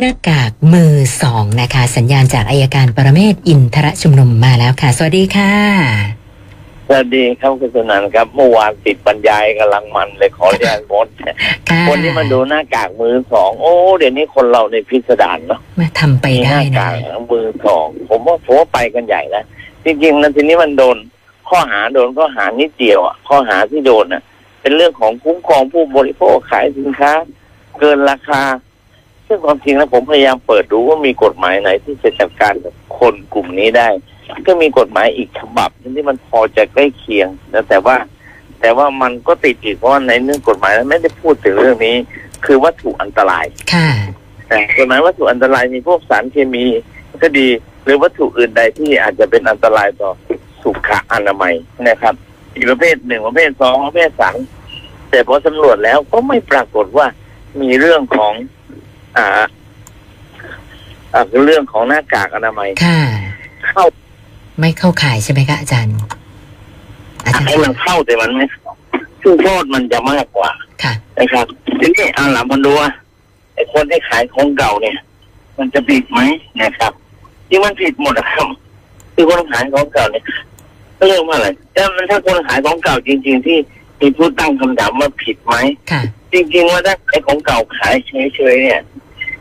หน้ากากมือสองนะคะ สัญญาณจากอายการปรเมศวร์อินทรชุมนุมมาแล้วค่ะ สวัสดีค่ะ สวัสดีครับคุณสุนันท์ครับ เมื่อวานติดบรรยายกำลังมันเลยขออนุญาตงดค่ะคนที่มาดูหน้ากากมือสองโอ้ เดี๋ยวนี้คนเราในพิสดารเนาะมาทำไปมีหได้น้านะกากมือสองผมว่าผมว่าไปกันใหญ่นะจริงๆแล้วทีนี้มันโดน ข้อหาโดนข้อหานิดเดียวอะข้อหาที่โดนอะ เป็นเรื่องของคุ้มครองผู้บริโภคขายสินค้า เกินราคา ซึ่งความจริงแล้วผมพยายามเปิดดูว่ามีกฎหมายไหนที่จะจัดการกับคนกลุ่มนี้ได้ ก็มีกฎหมายอีกฉบับหนึ่งที่มันพอจะใกล้เคียงนะแต่ว่า แต่ว่ามันก็ติดอีกเพราะว่าในเรื่องกฎหมายนั้นไม่ได้พูดถึงเรื่องนี้ คือวัตถุอันตรายค่ะแต่กฎหมายวัตถุอันตรายมีพวกสารเคมีก็ดีหรือวัตถุอื่นใดที่อาจจะเป็นอันตรายต่อสุขอนามัยนะครับ อีกประเภทหนึ่งประเภทสองประเภทสามแต่พอสำรวจแล้วก็ไม่ปรากฏว่ามีเรื่องของ อ่าอ่าเรื่องของหน้ากากอนามัยค่ะ เข้า ไม่เข้าข่ายใช่ไหมคะอาจารย์อาจารย์ให้มันเข้าแต่มันไม่เข้าซึ่งโทษมันจะมากกว่าค่ะนะครับทีนี้เอาหลังมันดูว่าไอ้คนที่ขายของเก่าเนี่ย มันจะผิดไหมนะครับที่มันผิดหมดนะครับคือคนขายของเก่าเนี่ยเรื่องว่าอะไรแต่มันถ้าคนขายของเก่าจริง ๆ ที่มีผู้ตั้งคำถามว่าผิดไหมค่ะจริงๆว่าถ้าขายของเก่าขายเฉยๆเนี่ย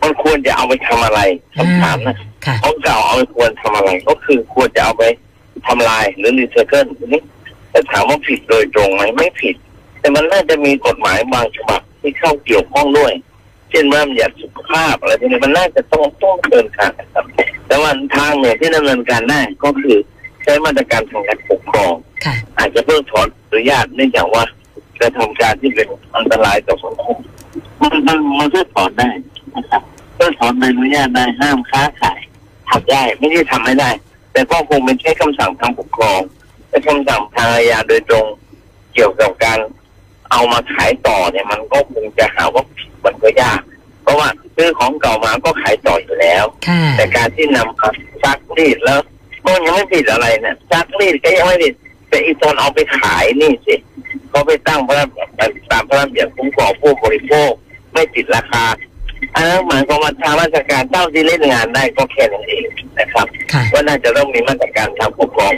มันควรจะเอาไปทำอะไรคำถามนะค่ะของเก่าเอาไปควรทำอะไร ก็คือควรจะเอาไปทำลายหรือรีไซเคิลทีนี้จะถามว่าผิดโดยตรงไหมไม่ผิด แต่มันน่าจะมีกฎหมายบางฉบับที่เข้าเกี่ยวข้องด้วย เช่นว่ามันอยากสุขภาพอะไรพวกนี้มันน่าจะต้องต้องเดินทางนะครับแต่ว่าทางเนี่ยที่ดำเนินการได้ก็คือใช้มาตรการทางการปกครองค่ะอาจจะเพิกถอนอนุญาตเนื่องจากว่ากระทำการที่เป็นอันตรายต่อสังคมมันมันมันเพิกถอนได้นะครับเพิ กถอนใบอนุญาตได้ห้ามค้าขายทำได้ไม่ได้ทำไม่ได้ แต่ก็คงเป็นแค่คำสั่งทางปกครองแต่คำสั่งทางอาญาโดยตรงเกี่ยวกับการเอามาขายต่อเนี่ยมันก็คงจะหาว่าผิดมันก็ยาก เพราะว่าซื้อของเก่ามาก็ขายต่ออยู่แล้วค่ะแต่การที่นำมาซักรีดแล้วมันยังไม่ผิดอะไรเนี่ยซักรีดก็ยังไม่ผิดแต่อีตอนเอาไปขายนี่สิเขาไปตั้งพระราชตามพระราชบัญญัติคุ้มครองผู้บริโภคไม่ติดราคา อันนั้นหมายความว่าทางราชการเจ้าที่เล่นงานได้ก็แค่นั้นเองนะครับค่ะว่าน่าจะต้องมีมาตรการทางปกครอง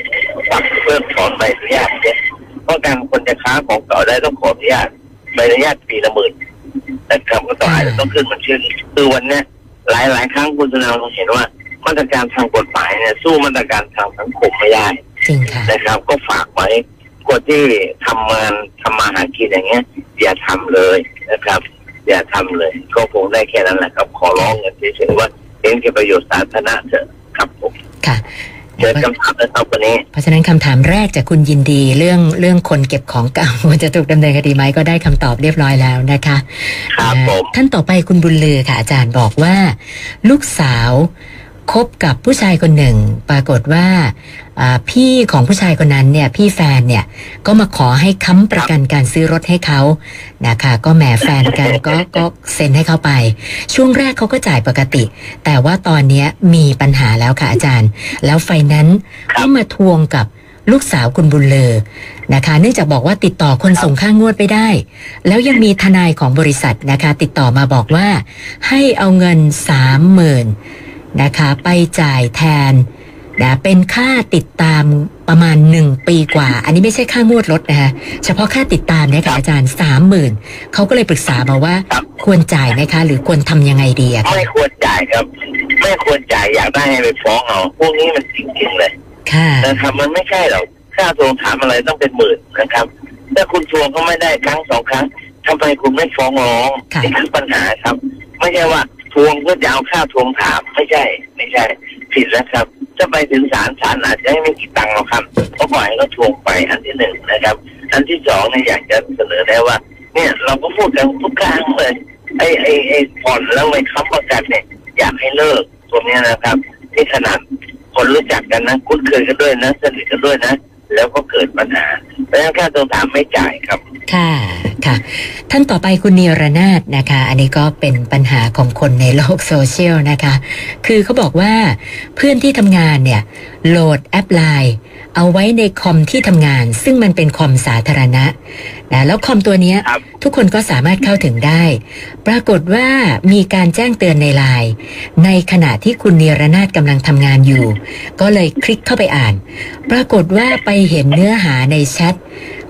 ตักเพิ่มถอนใบอนุญาตเนี่ยเพราะการคนจะค้าของเก่าได้ต้องขออนุญาตใบอนุญาตปีละหมื่นนะครับก็ต้องอาจจะต้องขึ้นมันชื่อคือวันเนี้ยหลายหลายๆครั้งคุณธนาเราเห็นว่า มาตรการทางกฎหมายเนี่ยสู้มาตรการทางสังคมไม่ได้จริงค่ะนะครับ ก็ฝากไว้คนที่ทำงานทำมาหากินอย่างเงี้ยอย่าทำเลยนะครับ อย่าทำเลย ก็คงได้แค่นั้นแหละครับ ขอร้องกันเฉยๆว่าเห็นแก่ประโยชน์สาธารณะเถอะครับผมค่ะเชิญคำถามนะครับวันนี้เพราะฉะนั้นคำถามแรกจากคุณยินดีเรื่องเรื่องคนเก็บของเก่าว่าจะถูกดำเนินคดีไหมก็ได้คำตอบเรียบร้อยแล้วนะคะครับผมท่านต่อไปคุณบุญลือค่ะ อาจารย์บอกว่า ลูกสาวคบกับผู้ชายคนหนึ่ง ปรากฏว่าอ่า พี่ของผู้ชายคนนั้นเนี่ยพี่แฟนเนี่ยก็มาขอให้ค้ำประกันการซื้อรถให้เขานะคะก็แหมแฟนกันก็ก็เซ็นให้เขาไป ช่วงแรกเขาก็จ่ายปกติ แต่ว่าตอนเนี้ยมีปัญหาแล้วค่ะอาจารย์ แล้วไฟแนั้นซ์ก็มาทวงกับลูกสาวคุณบุญเลอนะคะ เนื่องจากบอกว่าติดต่อคนส่งค่างวดไปได้ แล้วยังมีทนายของบริษัทนะคะ ติดต่อมาบอกว่าให้เอาเงินสามหมื่นนะคะ ไปจ่ายแทน นะเป็นค่าติดตามประมาณหนึ่งปีกว่า อันนี้ไม่ใช่ค่างวดรถนะคะเฉพาะค่าติดตามเนี่ยค่ะอาจารย์สามหมื่นเขาก็เลยปรึกษามาว่าครับควรจ่ายไหมคะ หรือควรทำยังไงดีอะคะไม่ควรจ่ายครับ ไม่ควรจ่ายอยากได้ให้ไปฟ้องเอาพวกนี้มันจริงๆเลย ค่ะนะครับมันไม่ใช่หรอกค่าทวงถามอะไรต้องเป็นหมื่นนะครับถ้าคุณทวงเขาไม่ได้ครั้งสองครั้งทำไมคุณไม่ฟ้องร้องค่ะนี่คือปัญหาครับ ไม่ใช่ว่าทวงเพื่อจะเอาค่าทวงถามไม่ใช่ ไม่ใช่ผิดแล้วครับ ถ้าไปถึงศาลศาลอาจจะให้ไม่กี่ตังค์หรอกครับก็ปล่อยให้เขาทวงไปอันที่หนึ่งนะครับ อันที่สองเนี่ยอยากจะเสนอได้ว่า เนี่ยเราก็พูดกันทุกครั้งเลยไอ้ไอ้ไอ้ผ่อนแล้วไม่ค้ำประกันเนี่ย อยากให้เลิกตรงเนี้ยนะครับที่ขนาดคนรู้จักกันนะคุ้นเคยกันด้วยนะสนิทกันด้วยนะ แล้วก็เกิดปัญหาเพราะฉะนั้นค่าตัวถามไม่จ่ายครับ ค่ะค่ะท่านต่อไปคุณเนียรนาถนะคะ อันนี้ก็เป็นปัญหาของคนในโลกโซเชียลนะคะ คือเขาบอกว่าเพื่อนที่ทำงานเนี่ย โหลดแอปไลน์เอาไว้ในคอมที่ทำงาน ซึ่งมันเป็นคอมสาธารณะนะแล้วคอมตัวเนี้ยครับทุกคนก็สามารถเข้าถึงได้ ปรากฏว่ามีการแจ้งเตือนในไลน์ในขณะที่คุณเนรนาถกำลังทำงานอยู่ ก็เลยคลิกเข้าไปอ่าน ปรากฏว่าไปเห็นเนื้อหาในแชท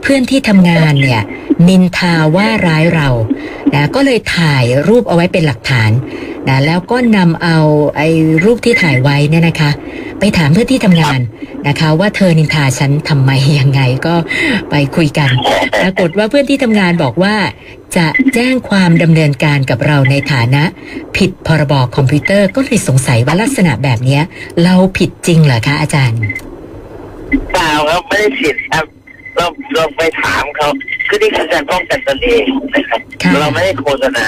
เพื่อนที่ทำงานเนี่ย นินทาว่าร้ายเรานะก็เลยถ่ายรูปเอาไว้เป็นหลักฐานนะแล้วก็นำเอาไอ้รูปที่ถ่ายไว้เนี่ยนะคะ ไปถามเพื่อนที่ทำงานนะคะ ว่าเธอนินทาฉันทำไมยังไงก็ไปคุยกันปรากฏว่าเพื่อนที่ทำงานบอกว่า จะแจ้งความดำเนินการกับเราในฐานะ ผิดพรบคอมพิวเตอร์ก็เลยสงสัยว่าลักษณะแบบนี้เราผิดจริงเหรอคะอาจารย์เปล่าครับไม่ได้ผิดครับ เราเราไปถามเขาคือนี่คือการป้องกันตนเองนะครับ ค่ะ เราไม่ได้โฆษณา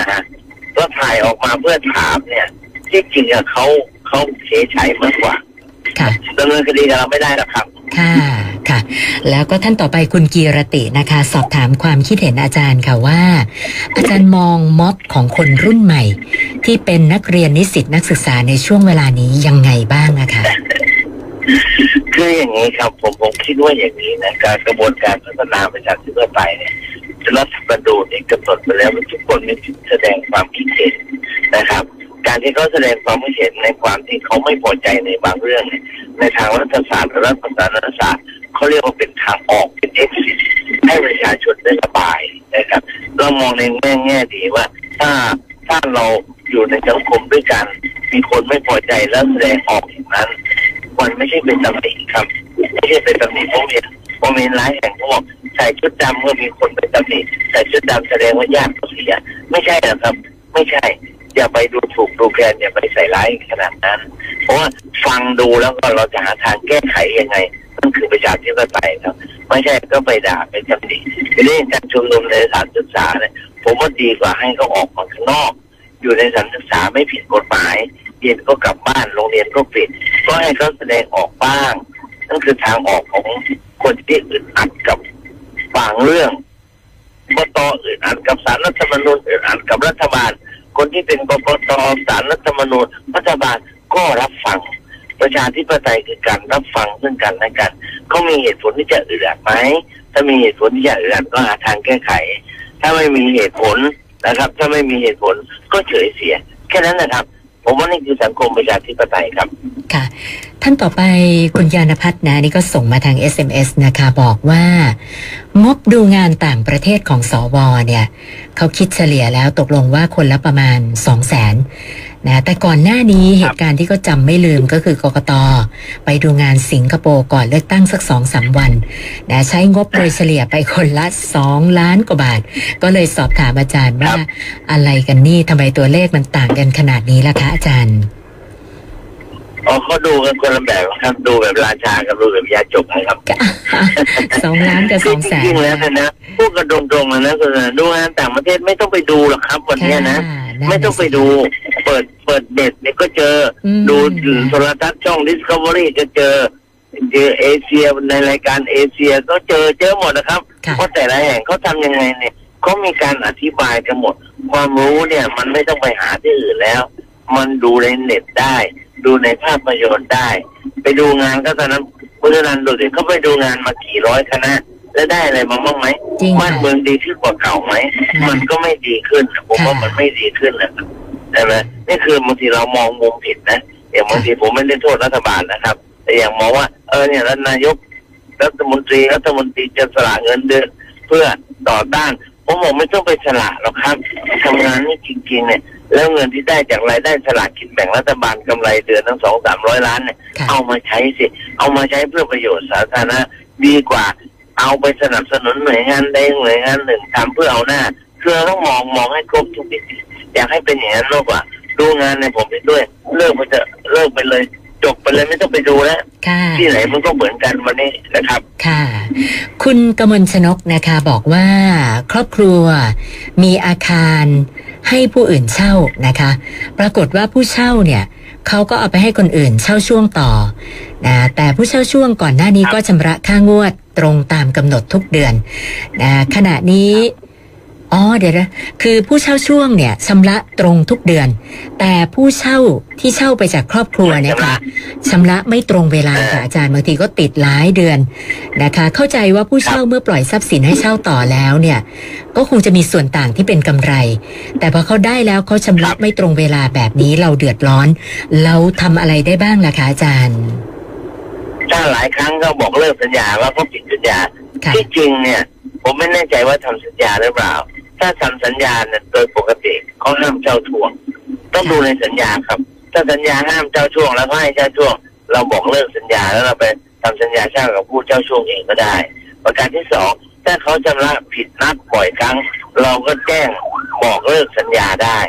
เราถ่ายออกมาเพื่อถามเนี่ยที่จริงอะเขาเขาเฉยชัยมากกว่าค่ะ ดำเนินคดีกับเราไม่ได้หรอกครับ ค่ะ ค่ะ แล้วก็ท่านต่อไปคุณกีรตินะคะ สอบถามความคิดเห็นอาจารย์ค่ะว่า อาจารย์มองม็อบของคนรุ่นใหม่ ที่เป็นนักเรียนนิสิตนักศึกษาในช่วงเวลานี้ยังไงบ้างนะคะ คืออย่างนี้ครับผมผมคิดว่าอย่างนี้นะการกระบวนการพัฒนาประชาธิปไตยเนี่ยรัฐธรรมนูญเนี่ยกำหนดไปแล้วว่าทุกคนมีสิทธิแสดงความคิดเห็นนะครับ การที่เขาแสดงความคิดเห็นในความที่เขาไม่พอใจในบางเรื่องเนี่ยในทางรัฐศาสตร์รือรัฐประศาสนศาสตร์เขาเรียกว่าเป็นทางออกเป็น exit ให้ประชาชนได้ระบายนะครับเรามองในแง่แง่ดีว่า ถ้าถ้าเราอยู่ในสังคมด้วยกัน มีคนไม่พอใจแล้วแสดงออกอย่างนั้น มันไม่ใช่เป็นตำหนิครับ ไม่ใช่เป็นตำหนิผมเห็นผมเห็นหลายแห่งเขาบอกใส่ชุดดำเมื่อมีคนไปตำหนิใส่ชุดดำแสดงว่าญาติเขาเสียไม่ใช่นะครับ ไม่ใช่ อย่าไปดูถูกดูแคลนอย่าไปใส่ร้ายขนาดนั้น เพราะว่าฟังดูแล้วก็เราจะหาทางแก้ไขยังไงนั่นคือประชาธิปไตยครับ ไม่ใช่ก็ไปด่าไปตำหนิเรื่องการชุมนุมในสถานศึกษาเนี่ยผมว่าดีกว่าให้เขาออกมาข้างนอก อยู่ในสถานศึกษาไม่ผิดกฎหมาย เย็นก็กลับบ้านโรงเรียนก็ปิด ก็ให้เขาแสดงออกบ้างนั่นคือทางออกของคนที่อึดอัดกับบางเรื่องกตอึดอัดกับสารรัฐธรรมนูญอึดอัดกับรัฐบาล คนที่เป็นกกตสารรัฐธรรมนูญรัฐบาลก็รับฟัง ประชาธิปไตยคือการรับฟังซึ่งกันและกันเขามีเหตุผลที่จะอึดอัดไหมถ้ามีเหตุผลที่จะอึดอัดก็หาทางแก้ไข ถ้าไม่มีเหตุผลนะครับ ถ้าไม่มีเหตุผลก็เฉยเสีย แค่นั้นนะครับ ผมว่านี่คือสังคมประชาธิปไตยครับ ค่ะ ท่านต่อไปคุณยานพัฒน์นะนี่ก็ส่งมาทาง SMS นะคะบอกว่างบดูงานต่างประเทศของสวเนี่ย เขาคิดเฉลี่ยแล้วตกลงว่าคนละประมาณสองแสน นะแต่ก่อนหน้านี้เหตุการณ์ที่ก็จำไม่ลืมก็คือกกตไปดูงานสิงคโปร์ก่อนเลือกตั้งสักสองสามวันนะใช้งบโดยเฉลี่ยไปคนละ2ล้านกว่าบาท ก็เลยสอบถามอาจารย์ว่าครับอะไรกันนี่ทำไมตัวเลขมันต่างกันขนาดนี้ล่ะคะอาจารย์อ๋อเขาดูกันคนละแบบครับดูแบบราชากับดูแบบยาจกนะครับสองล้านกับสองแสจนริงๆแล้วเนี่ยนะ พูดกันตรงๆเลยนะคุณดูงานต่างประเทศไม่ต้องไปดูหรอกครับ วันเนี้ยนะไม่ต้องไปดู เปิดเปิดเด็ดเนี่ยก็เจออมดูโทรทัศน์ช่อง Discovery ก็เจอเจอเอเชียในรายการเอเชียก็เจอเจอหมดนะครับค่ะว่าแต่ละแห่งเขาทำยังไงเนี่ยเขามีการอธิบายกันหมด ความรู้เนี่ย มันไม่ต้องไปหาที่อื่นแล้ว มันดูในเน็ตได้ ดูในภาพยนตร์ได้ ไปดูงานก็ตอนนั้นพุทธนันท์ดูสิเขาไปดูงานมากี่ร้อยคณะ แล้วได้อะไรมาบ้างไหมจริงบ้านค่ะ เมืองดีขึ้นกว่าเก่าไหมมันก็ไม่ดีขึ้นนะผมว่าค่ะมันไม่ดีขึ้นนะครับใช่ไหมนี่คือบางทีเรามองมุมผิดนะอย่างบางทีผมไม่ได้โทษรัฐบาลนะครับ แต่อย่างมองว่า เออเนี่ยแล้วนายก รัฐมนตรีรัฐมนตรีจะสละเงินเดือนเพื่อต่อต้านผมบอกไม่ต้องไปสละหรอกครับทำงานนี่จริงๆเนี่ย แล้วเงินที่ได้จากรายได้สลากกินแบ่งรัฐบาลกำไรเดือนทั้งสองสามร้อยล้านเนี่ย ค่ะ เอามาใช้สิ เอามาใช้เพื่อประโยชน์สาธารณะดีกว่า เอาไปสนับสนุนหน่วยงานใดหน่วยงานหนึ่งทำเพื่อเอาหน้าคือเราต้องมองมองให้ครบทุกมิติอยากให้เป็นอย่างนั้นมากกว่าดูงานเนี่ยผมเห็นด้วย เลิกไปเถอะเลิกไปเลยจบไปเลยไม่ต้องไปดูแล้วค่ะที่ไหนมันก็เหมือนกันวันนี้นะครับ ค่ะ คุณกมลชนกนะคะบอกว่า ครอบครัวมีอาคารให้ผู้อื่นเช่านะคะ ปรากฏว่าผู้เช่าเนี่ย เขาก็เอาไปให้คนอื่นเช่าช่วงต่อนะแต่ผู้เช่าช่วงก่อนหน้านี้ก็ชำระค่างวดตรงตามกำหนดทุกเดือนนะขณะนี้ อ๋อเดี๋ยวนะคือผู้เช่าช่วงเนี่ยชำระตรงทุกเดือน แต่ผู้เช่าที่เช่าไปจากครอบครัวเนี่ยค่ะชำระไม่ตรงเวลาค่ะอาจารย์บางทีก็ติดหลายเดือนนะคะ เข้าใจว่าผู้เช่าเมื่อปล่อยทรัพย์สินให้เช่าต่อแล้วเนี่ย ก็คงจะมีส่วนต่างที่เป็นกำไร แต่พอเขาได้แล้วเขาชำระไม่ตรงเวลาแบบนี้เราเดือดร้อน เราทำอะไรได้บ้างล่ะคะอาจารย์ถ้าหลายครั้งก็บอกเลิกสัญญาว่าเขาผิดสัญญาค่ะที่จริงเนี่ย ผมไม่แน่ใจว่าทำสัญญาหรือเปล่า ถ้าทำสัญญาเนี่ยโดยปกติเขาห้ามเจ้าช่วง ต้องดูในสัญญาครับ ถ้าสัญญาห้ามเจ้าช่วงแล้วก็ให้เจ้าช่วง เราบอกเลิกสัญญาแล้วเราไปทำสัญญาเช่ากับผู้เจ้าช่วงเองก็ได้ ประการที่สองถ้าเขาชำระผิดนัดบ่อยครั้ง เราก็แจ้งบอกเลิกสัญญาได้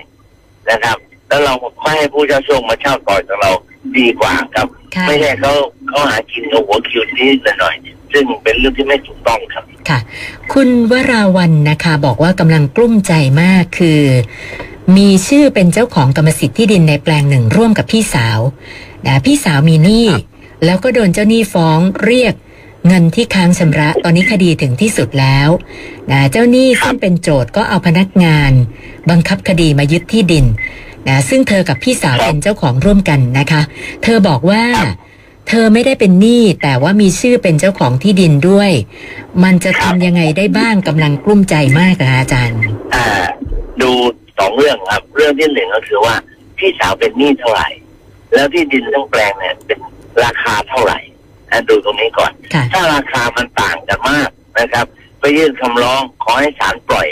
นะครับ แล้วเราไม่ให้ผู้เจ้าช่วงมาเช่าต่อจากเราดีกว่าครับค่ะไม่ใช่เขาเขาหากินกับหัวคิวนี้หน่อยๆซึ่งเป็นเรื่องที่ไม่ถูกต้องครับค่ะ คุณวราวันนะคะ บอกว่ากำลังกลุ้มใจมากคือ มีชื่อเป็นเจ้าของกรรมสิทธิ์ที่ดินในแปลงหนึ่งร่วมกับพี่สาวนะพี่สาวมีหนี้แล้วก็โดนเจ้าหนี้ฟ้องเรียกเงินที่ค้างชำระตอนนี้คดีถึงที่สุดแล้วนะเจ้าหนี้ซึ่งเป็นโจทย์ก็เอาพนักงาน บังคับคดีมายึดที่ดินนะซึ่งเธอกับพี่สาวครับเป็นเจ้าของร่วมกันนะคะ เธอบอกว่าครับ เธอไม่ได้เป็นหนี้แต่ว่ามีชื่อเป็นเจ้าของที่ดินด้วย มันจะทำยังไงได้บ้างกำลังกลุ้มใจมากนะอาจารย์ อ่า ดูสองเรื่องครับ เรื่องที่หนึ่งก็คือว่าพี่สาวเป็นหนี้เท่าไหร่ แล้วที่ดินทั้งแปลงเนี่ยเป็นราคาเท่าไหร่อะดูตรงนี้ก่อน ค่ะ ถ้าราคามันต่างกันมากนะครับ ไปยื่นคำร้องขอให้ศาลปล่อย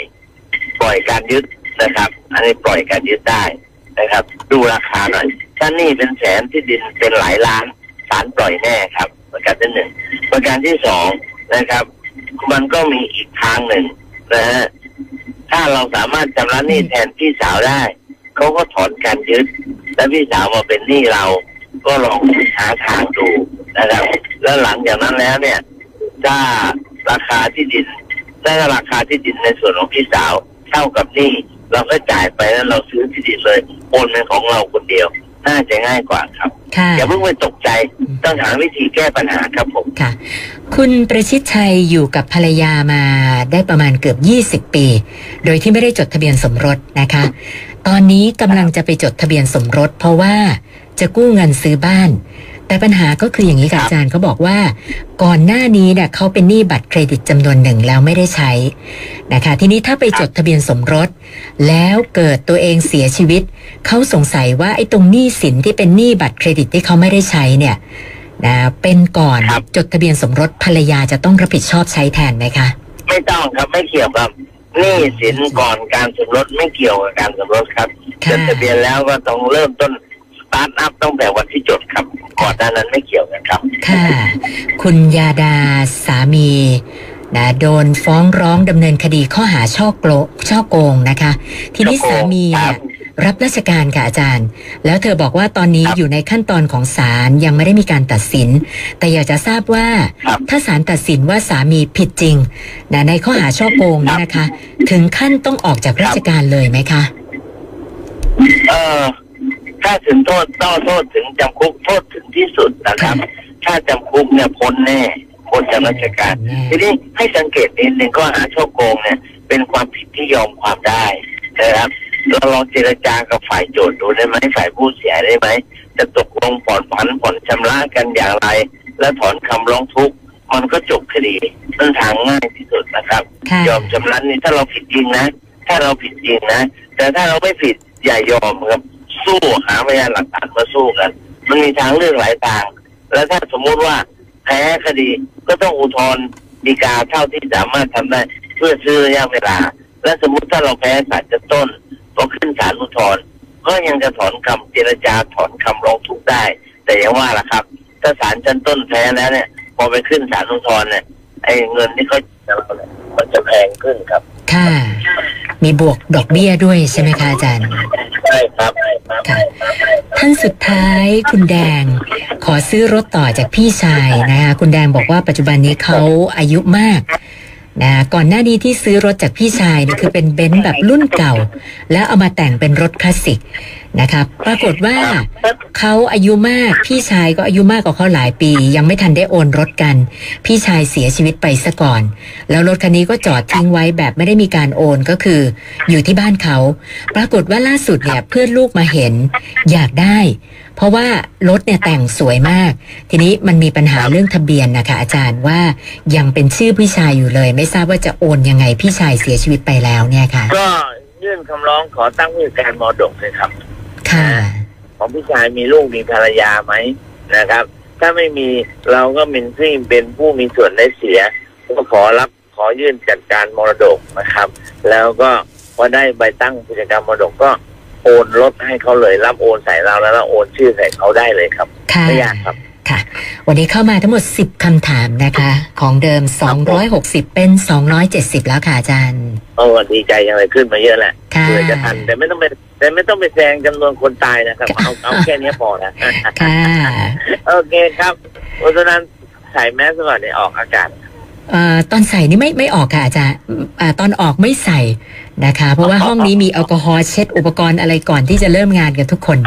ปล่อยการยึดนะครับ อันนี้ปล่อยการยึดได้นะครับ ดูราคาหน่อยถ้านี่เป็นแสนที่ดินเป็นหลายล้าน ศาลปล่อยแน่ครับ ประการที่หนึ่งประการที่สองนะครับ มันก็มีอีกทางหนึ่งนะฮะถ้าเราสามารถชำระหนี้แทนพี่สาวได้เขาก็ถอนการยึด แล้วพี่สาวมาเป็นหนี้เรา ก็ลองหาทางดูนะครับ แล้วหลังจากนั้นแล้วเนี่ย ถ้าราคาที่ดินถ้าราคาที่ดินในส่วนของพี่สาวเท่ากับหนี้เราก็จ่ายไปแล้วเราซื้อที่ดินเลยโอนเป็นของเราคนเดียว น่าจะง่ายกว่าครับค่ะอย่าเพิ่งไปตกใจต้องหาวิธีแก้ปัญหาครับผมค่ะ คุณประชิดชัยอยู่กับภรรยามาได้ประมาณเกือบ 20 ปี โดยที่ไม่ได้จดทะเบียนสมรสนะคะ ตอนนี้กำลังจะไปจดทะเบียนสมรส เพราะว่าจะกู้เงินซื้อบ้าน แต่ปัญหาก็คืออย่างนี้ค่ะอาจารย์เขาบอกว่า ก่อนหน้านี้เนี่ยเขาเป็นหนี้บัตรเครดิตจำนวนหนึ่งแล้วไม่ได้ใช้นะคะ ทีนี้ถ้าไปจดทะเบียนสมรส แล้วเกิดตัวเองเสียชีวิตเขาสงสัยว่าไอ้ตรงหนี้สินที่เป็นหนี้บัตรเครดิตที่เขาไม่ได้ใช้เนี่ยนะเป็นก่อนครับจดทะเบียนสมรสภรรยาจะต้องรับผิดชอบใช้แทนไหมคะ ไม่ต้องครับไม่เกี่ยวกับหนี้สินก่อนการสมรสไม่เกี่ยวกับการสมรสครับจค่ะดทะเบียนแล้วก็ต้องเริ่มต้นส ต start up ตั้งแต่วันที่จดครับก่อนหน้านั้นไม่เกี่ยวกันครับ ค่ะ คุณยาดาสามีนะโดนฟ้องร้องดำเนินคดีข้อหาช่อโกงช่อโกงนะคะ ทีนี้ช่อโกงสามีครัเนี่ยบรับราชการค่ะอาจารย์ แล้วเธอบอกว่าตอนนี้ครับอยู่ในขั้นตอนของศาลยังไม่ได้มีการตัดสิน แต่อยากจะทราบว่าครับถ้าศาลตัดสินว่าสามีผิดจริงนะในข้อหาช่อโกงเนี่ยนะคะ ถึงขั้นต้องออกจากราชการเลยไหมคะ เออ ถ้าถึงโทษต้องโทษถึงจำคุกโทษถึงที่สุดนะครับ ถ้าจำคุกเนี่ยพ้นแน่พ้นจากราชการแน่ทีนี้ให้สังเกตนิดหนึ่งก็หาช่อโกงเนี่ย เป็นความผิดที่ยอมความได้นะครับเราลองเจรจากับฝ่ายโจทย์ดูได้ไหมฝ่ายผู้เสียหายได้ไหมจะตกลงผ่อนผันผ่อนชำระกันอย่างไร และถอนคำร้องทุกข์มันก็จบคดีนั่นทางง่ายที่สุดนะครับค่ะยอมชำระนี่ถ้าเราผิดจริงนะ ถ้าเราผิดจริงนะ แต่ถ้าเราไม่ผิดอย่ายอมครับ สู้หาพยานหลักฐานมาสู้กัน มันมีทางเลือกหลายทาง แล้วถ้าสมมุติว่าแพ้คดีก็ต้องอุทธรณ์ฎีกาเท่าที่สามารถทำได้เพื่อซื้อระยะเวลา และสมมุติถ้าเราแพ้ศาลชั้นต้นพอขึ้นศาลอุทธรณ์ก็ยังจะถอนคำเจรจาถอนคำร้องทุกข์ได้ แต่อย่างว่าล่ะครับ ถ้าศาลชั้นต้นแพ้แล้วเนี่ย พอไปขึ้นศาลอุทธรณ์เนี่ยไอ้เงินที่เขาจะเราเนี่ยมันจะแพงขึ้นครับ ค่ะ มีบวกดอกเบี้ยด้วยใช่ไหมคะอาจารย์ ใช่ครับใช่ ค่ะท่านสุดท้ายคุณแดง ขอซื้อรถต่อจากพี่ชายนะคะคุณแดงบอกว่าปัจจุบันนี้เขาอายุมาก นะก่อนหน้านี้ที่ซื้อรถจากพี่ชายเนี่ยคือเป็นเบนซ์แบบรุ่นเก่า แล้วเอามาแต่งเป็นรถคลาสสิกนะครับ ปรากฏว่าเขาอายุมากพี่ชายก็อายุมากกว่าเขาหลายปี ยังไม่ทันได้โอนรถกัน พี่ชายเสียชีวิตไปซะก่อน แล้วรถคันนี้ก็จอดทิ้งไว้แบบไม่ได้มีการโอนก็คือ อยู่ที่บ้านเขา ปรากฏว่าล่าสุดเนี่ยเพื่อนลูกมาเห็น อยากได้ เพราะว่ารถเนี่ยแต่งสวยมาก ทีนี้มันมีปัญหาเรื่องทะเบียนนะคะอาจารย์ว่ายังเป็นชื่อพี่ชายอยู่เลย ไม่ทราบว่าจะโอนยังไงพี่ชายเสียชีวิตไปแล้วเนี่ยค่ะ ก็ยื่นคำร้องขอตั้งผู้จัดการมรดกเลยครับ ค่ะ ของพี่ชายมีลูกมีภรรยาไหมนะครับ ถ้าไม่มีเราก็เป็นที่เป็นผู้มีส่วนได้เสียก็ขอรับขอยื่นจัดการมรดกนะครับ แล้วก็พอได้ใบตั้งผู้จัดการมรดกก็ โอนรถให้เขาเลยรับโอนใส่เราแล้วเราโอนชื่อใส่เขาได้เลยครับค่ะไม่ยากครับค่ะ วันนี้เข้ามาทั้งหมด 10 คำถามนะคะ ของเดิม 260 เป็น 270 แล้วค่ะอาจารย์เออดีใจยังเลยขึ้นมาเยอะแหละค่ะเพื่อจะทันแต่ไม่ต้องไปแต่ไม่ต้องไปแซงจำนวนคนตายนะครับ เอาเอาแค่นี้พอนะค่ะโอเคครับเพราะฉะนั้นใส่แมสก่อนเนี่ยออกอากาศเอ่อ ตอนใส่นี่ไม่ไม่ออกค่ะอาจารย์อ่าตอนออกไม่ใส่นะคะ เพราะว่าห้องนี้มีแอลกอฮอล์เช็ดอุปกรณ์อะไรก่อนที่จะเริ่มงานกันทุกคน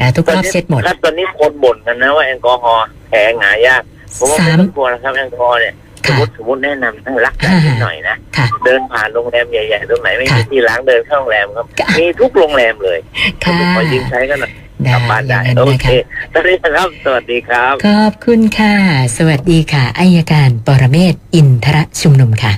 นะทุกรอบเช็ดหมดครับตอนนี้คนบ่นกันนะว่าแอลกอฮอล์แผลหงายากผมว่าสาไม่มต้องกลัวนะครับแอลกอฮอล์เนี่ยสมค่ะมติสมมติแนะนำให้รักษานิดหน่อยนะค่ะเดินผ่านโรงแรมใหญ่ๆตรงไหนไม่มีค่ะที่ล้างเดินเข้าโรงแรมครับค่ะมีทุกโรงแรมเลยค่ะขอยืมใช้กันหน่อยก ได้ลับบ้านอได้ย่างนั้นโอนะเคคะตอนนี้นะครับ สวัสดีครับ ขอบคุณค่ะ สวัสดีค่ะอายการปรเมศวร์อินทรชุมนุมค่ะ